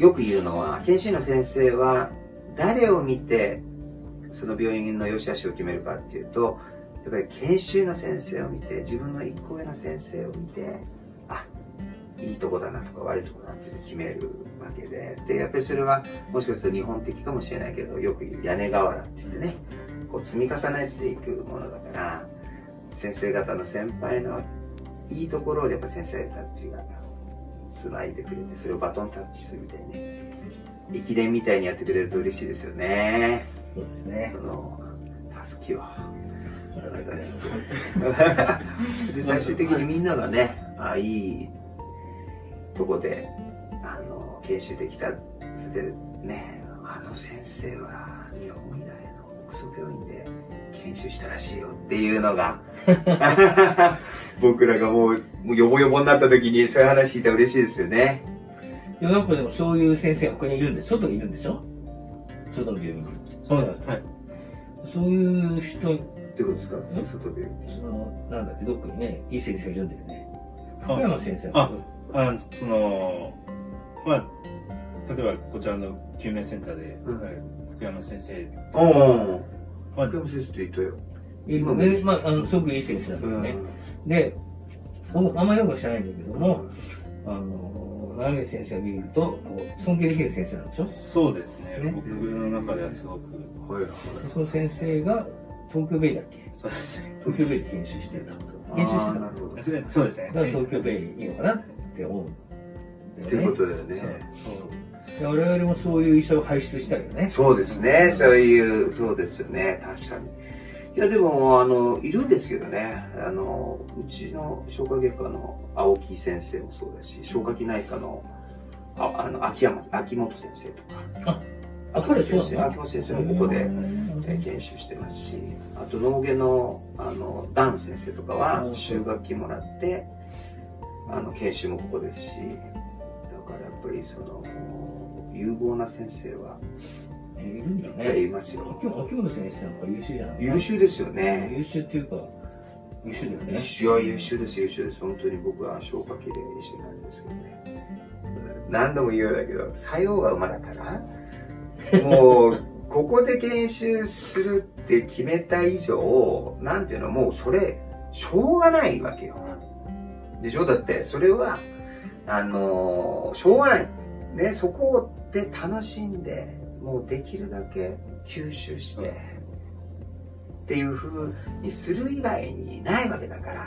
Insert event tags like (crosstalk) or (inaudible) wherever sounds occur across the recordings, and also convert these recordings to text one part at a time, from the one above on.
よく言うのは研修医の先生は誰を見てその病院の良し悪しを決めるかっていうとやっぱり研修の先生を見て自分の一個上の先生を見てあいいとこだなとか悪いとこだなっていうのを決めるわけででやっぱりそれはもしかすると日本的かもしれないけどよく言う屋根瓦って言ってねこう積み重ねていくものだから先生方の先輩のいいところをやっぱ先生たちが繋いでくれてそれをバトンタッチするみたいにね。駅伝みたいにやってくれると嬉しいですよね。そうですね。そ。のたすきを形してで最終的にみんながねあいいとこであの研修できたそれでねあの先生は日本医大の北総病院で研修したらしいよっていうのが。(laughs) 僕らがもうもうヨボヨボになった時にそういう話聞いたら嬉しいですよね。いや、なんかでもそういう先生が他にいるんで、外にいるんでしょ？外の病院に。そうです。はい。そういう人、どういうことですか？外病院その、なんだっけ、どっかにね、いい先生がいるんだよね。あ。福山先生。ああその、まあ、例えばこちらの救命センターで、うん。はい福山先生、おおまあ福山先生って言ったよ。今ね、まあ、あの、すごくいい先生なんだよね。で、僕あんまよくは知らないんだけども、あの、長見先生を見ると、こう尊敬できる先生なんでしょ？そうですね。ね。僕の中ではすごく、はいはい。その先生が東京ベイだっけ？そうですね。東京ベイで研修してた。研修してた。だあーなるほど。そうそうですね。から東京ベイいいのかなって思うんだっていうことだよね。そう。で我々もそういう医者を輩出したいよね。そうですね、そういう、そうですよね、確かに。いや、でも、あの、いるんですけどね、あの、うちの消化外科の青木先生もそうだし、消化器内科の、ああの、秋山、秋元先生とか、あ、彼そうなの秋元先生もここで、えー研修してますし、あと脳外の、あの、ダン先生とかは、うん。修学期もらって、あの、研修もここですし、だからやっぱりその、有望な先生は、いるんだいっぱい。ますよ。秋秋元先生なんか優秀じゃない？優秀ですよね。優秀っていうか、優秀だよね。いや、優秀です、優秀です。本当に僕は消化器で医師なんですけどね。何度も言うようだけど、作用が馬だから、(laughs) もう、ここで研修するって決めた以上、なんていうの、もうそれ、しょうがないわけよ。でしょ？だって、それは、あのしょうがない。ね、そこで楽しんで、もうできるだけ吸収して、っていう風にする以外にないわけだから、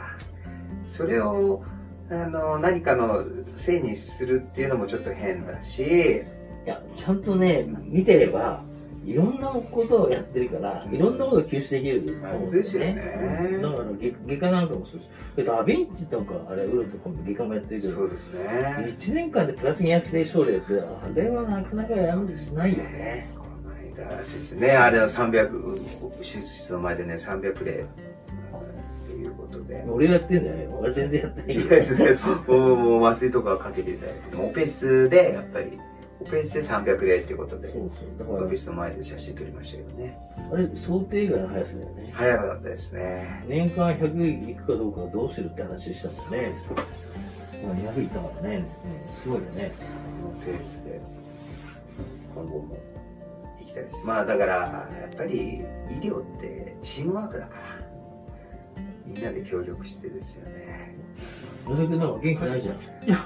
それを、あの、何かのせいにするっていうのもちょっと変だし、いや、ちゃんとね、見てれば、いろんなことをやってるから、いろんなことを吸収できると思うんですよねだから外、外科なんかもそうです。でダヴィンチとか、あれ、ウルト今度外科もやってるけど、そうですね。1年間でプラス200例症例って、あれはなかなかやるんですないよね。この間ですね、あれは300、手術室の前でね、300例、っていうことで。俺がやってんだよ。俺全然やってないけど。もうもう麻酔とかはかけていただいて、オペ室でやっぱり、オペ室で300例っていうことで、そうそう。だかオペ室の前で写真撮りましたけどね。ら、あれ、想定外の速さだよね。早かったですね。年間100いくかどうかはどうするって話したもんね。そうです、そうです。まあ、200いったからね。すごいよね。このペースで今後も行きたいですまあだからやっぱり医療ってチームワークだからみんなで協力してですよね野崎なんか元気ないじゃん。いや、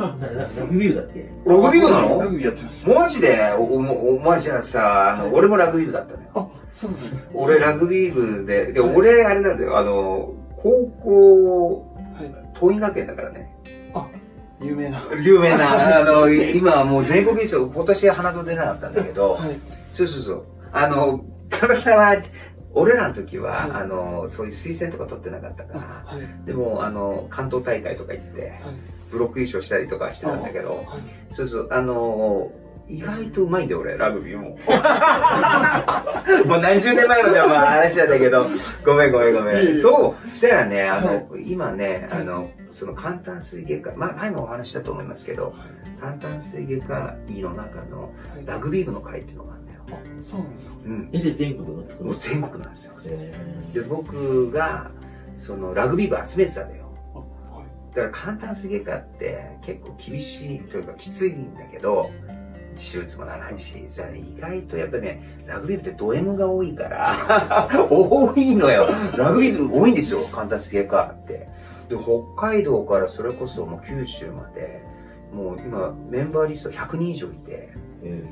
ラグビー部だっけ？ラグビー部なラのグビーやってました。マジで？おおお前じゃあさあの俺もラグビー部だったのよあ、そうなんですか。俺ラグビー部でで俺あれなんだよあの高校はい。桐蔭学園だからね有名な。有名な (laughs) あの今はもう全国一応今年花園出なかったんだけど、はい。そうそうそう。あの、体は、俺らの時は、はいあの、そういう推薦とか取ってなかったから、あ、はい。でも、あの、関東大会とか行って、はい。ブロック優勝したりとかしてたんだけど、はい。そうそう、あの、意外とうまいんだよ、俺、ラグビーも。(laughs) もう何十年前のでも話なんだけど、ごめんごめんごめん。そう、したらね、あの、は今ね、はいあの、その簡単水外科、まあ前もお話ししたと思いますけど、簡単水外科医の中のはい。ラグビー部の会っていうのがあるそうなんですか。うん。え、じゃあ全国の全国なんですよ。えで、僕が、そのラグビー部集めてたんだよ。あ、はい。だから簡単水外科って結構厳しいというかきついんだけど、手術も長いし、さ意外とやっぱね、ラグビー部ってド M が多いから、(laughs) 多いのよ。ラグビー部多いんですよ、簡単水泳科って。で、北海道からそれこそもう九州まで、もう今メンバーリスト100人以上いて、え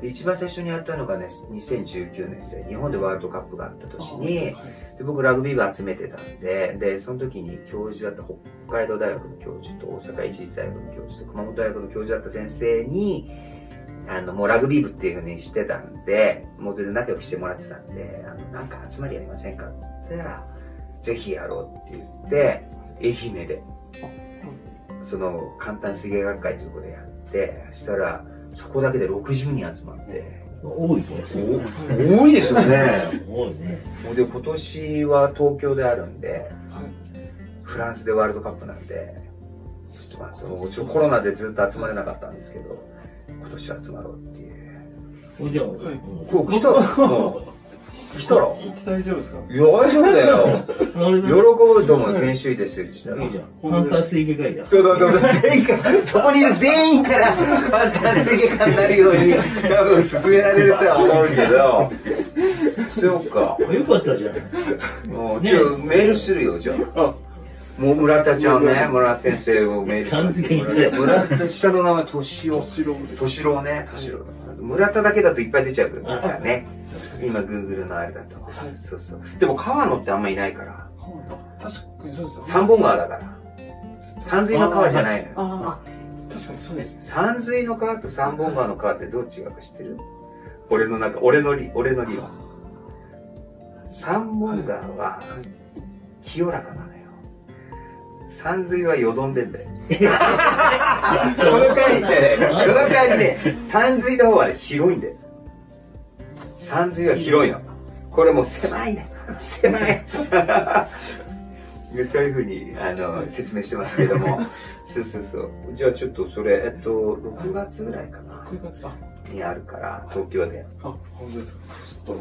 で一番最初にやったのがね、2019年で、日本でワールドカップがあった年に、はいで僕ラグビー部集めてたんで、で、その時に教授だった北海道大学の教授と大阪市立大学の教授と熊本大学の教授だった先生に、あの、もうラグビー部っていうふうにしてたんで、もう全然仲良くしてもらってたんで、あの、なんか集まりやりませんかっつったら、ぜひやろうって言って、愛媛で、その簡単水泳学会というところでやって、そしたら、そこだけで60人集まって、多いね。多いですよね。多いね。もうで今年は東京であるんで、はいフランスでワールドカップなんで、ちょっと待ってもうちょっとコロナでずっと集まれなかったんですけど、今年は集まろうっていう。じゃあ、もう (laughs) 来たら、大丈夫ですか？いや、大丈夫だよ。(laughs) 喜ぶと思う、研修医ですよって言ったら。いいじゃん。反対水泳会だ。そうだ、だから全員から、(laughs) そこにいる全員から簡単水泳家になるように、多分進められるとは思うけど、そうか。よかったじゃん。もう、ちょ、メールするよ、じゃあ。あもう村田ちゃんね、村田先生をメールちゃん付けにすれ村田、下の名前、敏夫。敏郎ね、敏郎。村田だけだといっぱい出ちゃうからね。今、グーグルのあれだと。はいそうそう。でも、川野ってあんまいないから。確かにそうですよ三本川だから。山水の川じゃないのよ。ああ確かにそうです山水の川と三本川の川ってどう違うか知ってる？俺の中、俺の理、俺の理論。三本川ははい清らかな。山水はよどんでんだよ。その代わりってね、その代わりね、山水の方はね、広いんだよ。山水は広いの。これもう狭いね。狭い。でそういうふうにあの説明してますけども。そうそうそう。じゃあちょっとそれ、えっと、6月ぐらいかな。9月あにあるから、東京で。あ本当ですか？ちょっう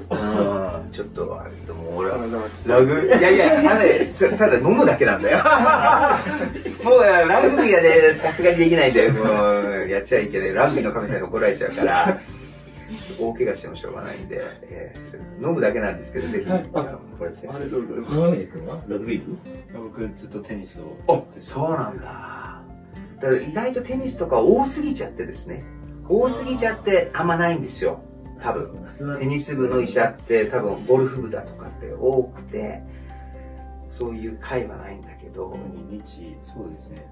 ん、ちょっとあれでも俺は、ラグ、いやいや、ただただ飲むだけなんだよ。(laughs) もうラグビーはね、さすがにできないんだよ。もう、やっちゃいけない。ラグビーの神様に怒られちゃうから、大怪我してもしょうがないんで、えー飲むだけなんですけど、ぜひ、はいじゃあこれ先あ生りがとうございますラグビー部？僕ずっとテニスをあ、そうなんだ。だから意外とテニスとか多すぎちゃってですね。多すぎちゃってあんまないんですよ。多分。テニス部の医者って多分ゴルフ部だとかって多くて、そういう会はないんだけど、日そうですね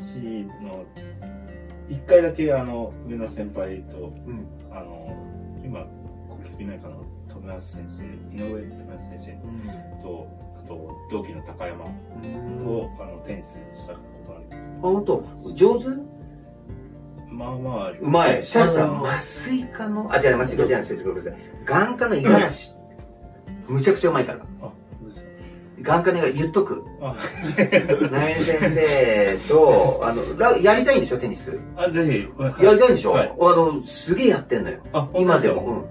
日の一回だけあの上の先輩と、うんあの今国旗内科の富安先生井上富安先生とあと同期の高山と、あのテニスしたことあるんですけどほんと、上手まあまあうまい。シャルさん、麻酔科の、あ、じゃあ麻酔科じゃない、先生ごめんなさい。眼科の五十嵐。むちゃくちゃうまいから。あそうですか眼科の言っとく。あナエ先生と、(laughs) あの、ラやりたいんでしょ、テニス。あぜひやりたいんでしょ、はいあの、すげえやってんのよ。あ今でも。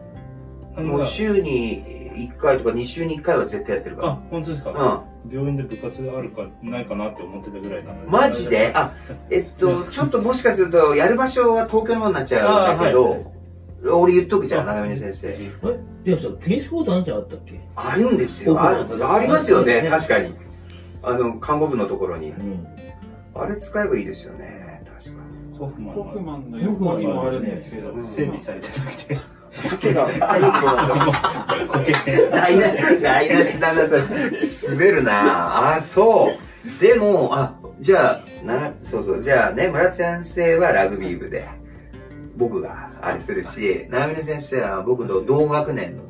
うん。もう週に1回とか2週に1回は絶対やってるかあ本当ですか、ら。病院で部活あるかないかなって思ってたぐらいなのでうん。マジで？(laughs) あ、えっと、ちょっともしかすると、やる場所は東京の方になっちゃうんだけど、俺言っとくじゃん、あ長峰先生。えでもさ、テニスコートあんじゃんあったっけ？あるんですよ。僕あありますよね、ね確かに。あの、看護部のところに。うん。あれ使えばいいですよね、確かホフマンホフはマンの横にもあるんですけど、うん整備されてなくて苔がすごくなってます。に。台無台無しだな、それ。滑るなあ、そう。でも、あ、じゃあ、な、そうそう、じゃあね、村津先生はラグビー部で、僕があれするし、長峰先生は僕の。同学年の、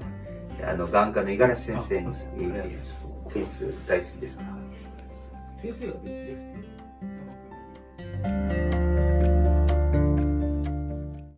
あの、眼科の。五十嵐先生にあ、そうですテニス大好きですから。先生がレフティー